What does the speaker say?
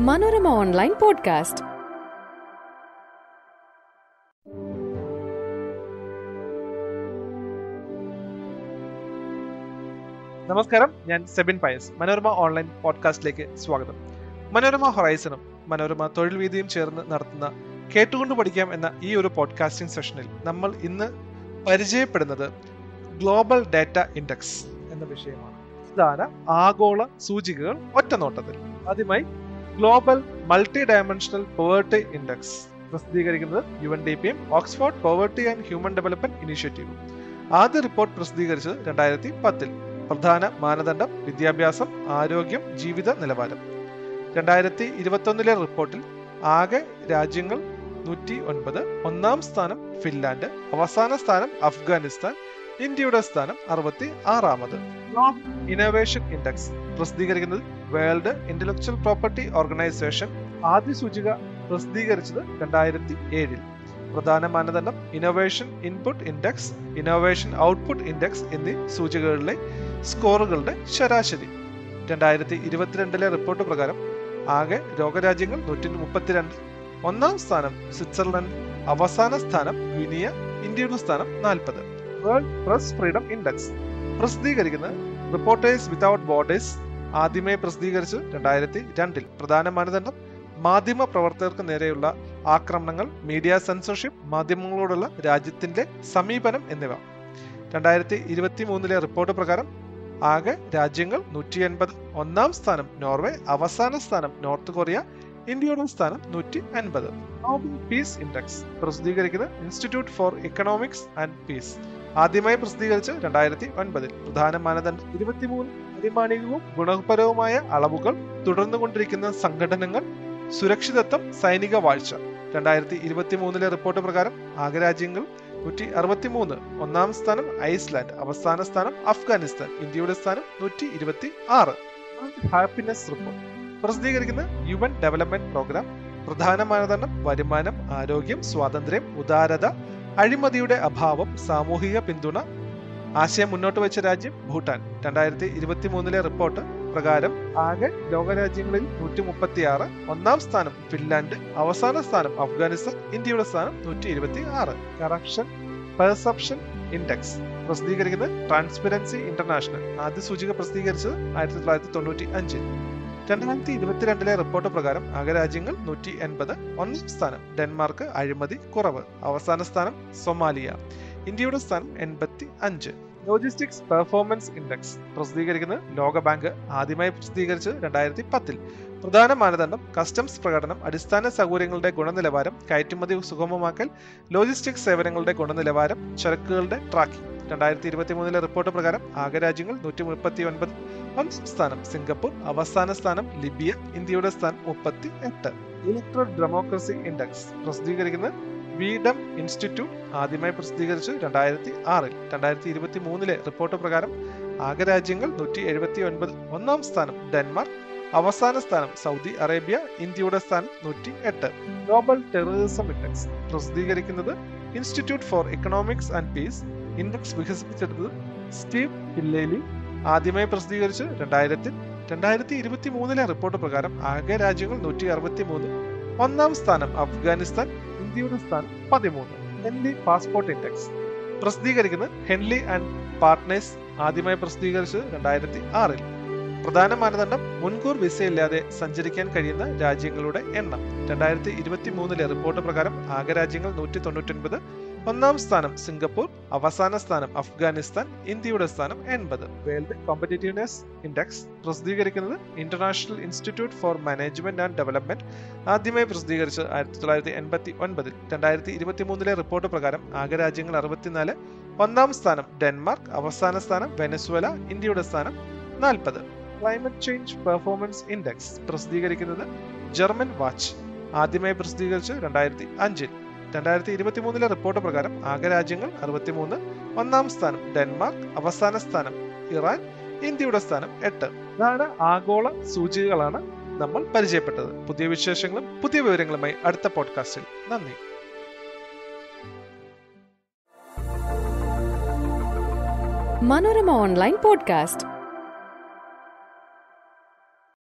Manorama online podcast. നമസ്കാരം ഞാൻ Sebin Pius. Manorama online പോഡ്കാസ്റ്റിലേക്ക് സ്വാഗതം. മനോരമ ഹൊറൈസണും മനോരമ തൊഴിൽ വീതിയും ചേർന്ന് നടത്തുന്ന കേട്ടുകൊണ്ട് പഠിക്കാം എന്ന ഈ ഒരു പോഡ്കാസ്റ്റിംഗ് സെഷനിൽ നമ്മൾ ഇന്ന് പരിചയപ്പെടുന്നത് ഗ്ലോബൽ ഡാറ്റ ഇൻഡെക്സ് എന്ന വിഷയമാണ്. പ്രധാന ആഗോള സൂചികകൾ ഒറ്റനോട്ടത്തിൽ. ആദ്യമായി global multi dimensional poverty index പ്രസിദ്ധീകരിക്കുന്നത് യു എൻ ഡി പിയും Oxford poverty and human development ഇനീഷ്യേറ്റീവും ആദ്യ റിപ്പോർട്ട് പ്രസിദ്ധീകരിച്ചത് രണ്ടായിരത്തി പത്തിൽ പ്രധാന മാനദണ്ഡം വിദ്യാഭ്യാസം ആരോഗ്യം ജീവിത നിലവാരം. രണ്ടായിരത്തി ഇരുപത്തൊന്നിലെ റിപ്പോർട്ടിൽ ആകെ രാജ്യങ്ങൾ നൂറ്റി ഒൻപത് ഒന്നാം സ്ഥാനം ഫിൻലാൻഡ്. അവസാന സ്ഥാനം അഫ്ഗാനിസ്ഥാൻ. ഇന്ത്യയുടെ സ്ഥാനം അറുപത്തി ആറാമത്. ഇന്നോവേഷൻ ഇൻഡെക്സ് പ്രസിദ്ധീകരിക്കുന്നത് വേൾഡ് ഇന്റലക്ച്വൽ പ്രോപ്പർട്ടി ഓർഗനൈസേഷൻ ആദ്യ സൂചിക പ്രസിദ്ധീകരിച്ചത് രണ്ടായിരത്തി ഏഴിൽ. പ്രധാന മാനദണ്ഡം innovation input index innovation output index എന്നീ സൂചികകളിലെ സ്കോറുകളുടെ ശരാശരി. രണ്ടായിരത്തി ഇരുപത്തിരണ്ടിലെ റിപ്പോർട്ട് പ്രകാരം ആകെ രോഗരാജ്യങ്ങൾ നൂറ്റി മുപ്പത്തിരണ്ട്. ഒന്നാം സ്ഥാനം സ്വിറ്റ്സർലൻഡ് അവസാന സ്ഥാനം ഗിനിയ ഇന്ത്യയുടെ സ്ഥാനം നാൽപ്പത്. World press freedom index. പ്രസിദ്ധീകരിക്കുന്നത് റിപ്പോർട്ടേഴ്സ് വിതൗട്ട് ബോർഡേഴ്സ് ആദ്യമേ പ്രസിദ്ധീകരിച്ചു രണ്ടായിരത്തി രണ്ടിൽ. പ്രധാന മാനദണ്ഡം മാധ്യമ പ്രവർത്തകർക്ക് നേരെയുള്ള ആക്രമണങ്ങൾ മീഡിയ സെൻസർഷിപ്പ് മാധ്യമങ്ങളോടുള്ള രാജ്യത്തിന്റെ സമീപനം എന്നിവ. രണ്ടായിരത്തി ഇരുപത്തി മൂന്നിലെ റിപ്പോർട്ട് പ്രകാരം ആകെ രാജ്യങ്ങൾ നൂറ്റി എൺപത് ഒന്നാം സ്ഥാനം നോർവേ അവസാന സ്ഥാനം നോർത്ത് കൊറിയ ഇന്ത്യയുടെ സ്ഥാനം നൂറ്റി അൻപത് പീസ് ഇൻഡെക്സ് പ്രസിദ്ധീകരിക്കുന്നത് institute for economics and peace ആദ്യമായി പ്രസിദ്ധീകരിച്ച് രണ്ടായിരത്തി ഒൻപതിൽ പ്രധാന മാനദണ്ഡം ഇരുപത്തിമൂന്ന് ഗുണപരവുമായ അളവുകൾ തുടർന്നു കൊണ്ടിരിക്കുന്ന സംഘടനകൾ സുരക്ഷിതത്വം സൈനിക വാഴ്ച. രണ്ടായിരത്തി ഇരുപത്തി മൂന്നിലെ റിപ്പോർട്ട് പ്രകാരം ആഗരാജ്യങ്ങൾ രാജ്യങ്ങൾ നൂറ്റി അറുപത്തി മൂന്ന് ഒന്നാം സ്ഥാനം ഐസ്ലാൻഡ് അവസാന സ്ഥാനം അഫ്ഗാനിസ്ഥാൻ ഇന്ത്യയുടെ സ്ഥാനം നൂറ്റി ഇരുപത്തി ആറ് ഹാപ്പിനെസ് റിപ്പോർട്ട്. പ്രസിദ്ധീകരിക്കുന്ന യു എൻ ഡെവലപ്മെന്റ് പ്രോഗ്രാം പ്രധാന മാനദണ്ഡം വരുമാനം ആരോഗ്യം സ്വാതന്ത്ര്യം ഉദാരത അഴിമതിയുടെ അഭാവം സാമൂഹിക പിന്തുണ ആശയം മുന്നോട്ട് വെച്ച രാജ്യം ഭൂട്ടാൻ. രണ്ടായിരത്തി ഇരുപത്തി മൂന്നിലെ റിപ്പോർട്ട് പ്രകാരം ആകെ ലോകരാജ്യങ്ങളിൽ നൂറ്റി മുപ്പത്തി ആറ് ഒന്നാം സ്ഥാനം ഫിൻലാൻഡ് അവസാന സ്ഥാനം അഫ്ഗാനിസ്ഥാൻ ഇന്ത്യയുടെ സ്ഥാനം നൂറ്റി ഇരുപത്തി ആറ് കറപ്ഷൻ പെർസെപ്ഷൻ ഇൻഡെക്സ് പ്രസിദ്ധീകരിക്കുന്നത് ട്രാൻസ്പെറൻസി ഇന്റർനാഷണൽ ആദ്യ സൂചിക പ്രസിദ്ധീകരിച്ചത് ആയിരത്തി തൊള്ളായിരത്തി തൊണ്ണൂറ്റി അഞ്ചിൽ രണ്ടായിരത്തി ഇരുപത്തിരണ്ടിലെ റിപ്പോർട്ട് പ്രകാരം അംഗരാജ്യങ്ങൾ രാജ്യങ്ങൾ നൂറ്റി എൺപത് ഒന്നാം സ്ഥാനം ഡെൻമാർക്ക് അഴിമതി കുറവ് അവസാന സ്ഥാനം സൊമാലിയ ഇന്ത്യയുടെ സ്ഥാനം എൺപത്തി അഞ്ച്. ലോജിസ്റ്റിക്സ് പെർഫോമൻസ് ഇൻഡെക്സ് പ്രസിദ്ധീകരിക്കുന്നത് ലോകബാങ്ക് ആദ്യമായി പ്രസിദ്ധീകരിച്ചത് രണ്ടായിരത്തി പത്തിൽ. പ്രധാന മാനദണ്ഡം കസ്റ്റംസ് പ്രകടനം അടിസ്ഥാന സൗകര്യങ്ങളുടെ ഗുണനിലവാരം കയറ്റുമതി സുഗമമാക്കൽ ലോജിസ്റ്റിക്സ് സേവനങ്ങളുടെ ഗുണനിലവാരം ചരക്കുകളുടെ ട്രാക്കിംഗ്. രണ്ടായിരത്തി ഇരുപത്തി മൂന്നിലെ റിപ്പോർട്ട് പ്രകാരം ആകെ രാജ്യങ്ങൾ നൂറ്റി മുപ്പത്തി ഒൻപത് സ്ഥാനം സിംഗപ്പൂർ അവസാന സ്ഥാനം ലിബിയ ഇന്ത്യയുടെ സ്ഥാനം മുപ്പത്തി എട്ട് ഇലക്ട്രോ ഡെമോക്രസി ഇൻഡെക്സ് പ്രസിദ്ധീകരിക്കുന്നത് വീഡം ഇൻസ്റ്റിറ്റ്യൂട്ട് ആദ്യമായി പ്രസിദ്ധീകരിച്ചു രണ്ടായിരത്തി ആറിൽ രണ്ടായിരത്തി ഇരുപത്തി മൂന്നിലെ റിപ്പോർട്ട് പ്രകാരം ആകെ രാജ്യങ്ങൾ നൂറ്റി എഴുപത്തി ഒൻപത് ഒന്നാം സ്ഥാനം ഡെൻമാർക്ക് അവസാന സ്ഥാനം സൗദി അറേബ്യ ഇന്ത്യയുടെ സ്ഥാനം നൂറ്റി എട്ട് ഗ്ലോബൽ ടെററിസം ഇൻഡെക്സ് പ്രസിദ്ധീകരിക്കുന്നത് institute for economics and peace index വികസിപ്പിച്ചെടുത്തത് സ്റ്റീവ് ഹില്ലേലി. ആദ്യമായി പ്രസിദ്ധീകരിച്ച് രണ്ടായിരത്തിൽ രണ്ടായിരത്തി ഇരുപത്തി മൂന്നിലെ റിപ്പോർട്ട് പ്രകാരം ആകെ രാജ്യങ്ങൾ നൂറ്റി അറുപത്തി മൂന്ന് ഒന്നാം സ്ഥാനം അഫ്ഗാനിസ്ഥാൻ ഇന്ത്യയുടെ സ്ഥാനം പതിമൂന്ന്. Henley passport index. പ്രസിദ്ധീകരിക്കുന്നത് ഹെൻലി ആൻഡ് പാർട്ട്നേഴ്സ് ആദ്യമായി പ്രസിദ്ധീകരിച്ചത് രണ്ടായിരത്തി ആറിൽ പ്രധാന മാനദണ്ഡം മുൻകൂർ വിസയില്ലാതെ സഞ്ചരിക്കാൻ കഴിയുന്ന രാജ്യങ്ങളുടെ എണ്ണം. രണ്ടായിരത്തി ഇരുപത്തി മൂന്നിലെ റിപ്പോർട്ട് പ്രകാരം ആകെ രാജ്യങ്ങൾ നൂറ്റി തൊണ്ണൂറ്റൊൻപത് ഒന്നാം സ്ഥാനം സിംഗപ്പൂർ അവസാന സ്ഥാനം അഫ്ഗാനിസ്ഥാൻ ഇന്ത്യയുടെ സ്ഥാനം എൺപത്. വേൾഡ് കോമ്പറ്റീവ്നെസ് ഇൻഡെക്സ് പ്രസിദ്ധീകരിക്കുന്നത് international institute for management and development ആദ്യമായി പ്രസിദ്ധീകരിച്ചത് ആയിരത്തി തൊള്ളായിരത്തി എൺപത്തി ഒൻപതിൽ രണ്ടായിരത്തി ഇരുപത്തി മൂന്നിലെ റിപ്പോർട്ട് പ്രകാരം ആകെ രാജ്യങ്ങൾ അറുപത്തിനാല് ഒന്നാം സ്ഥാനം ഡെൻമാർക്ക് അവസാന സ്ഥാനം വെനസ്വേല ഇന്ത്യയുടെ സ്ഥാനം നാൽപ്പത് ക്ലൈമറ്റ് ചേഞ്ച് പെർഫോമൻസ് ഇൻഡെക്സ് പ്രസിദ്ധീകരിക്കുന്നത് ജർമ്മൻ വാച്ച് ആദ്യമായി പ്രസിദ്ധീകരിച്ച് രണ്ടായിരത്തി അഞ്ചിൽ രണ്ടായിരത്തി ഇരുപത്തി മൂന്നിലെ റിപ്പോർട്ട് പ്രകാരം ആകെ രാജ്യങ്ങൾ അറുപത്തിമൂന്ന് ഒന്നാം സ്ഥാനം ഡെൻമാർക്ക് അവസാന സ്ഥാനം ഇറാൻ ഇന്ത്യയുടെ സ്ഥാനം എട്ട്. ഇതാണ് ആഗോള സൂചികകളാണ് നമ്മൾ പരിചയപ്പെട്ടത്. പുതിയ വിശേഷങ്ങളും പുതിയ വിവരങ്ങളുമായി അടുത്ത പോഡ്കാസ്റ്റിൽ. നന്ദി. Manorama online podcast.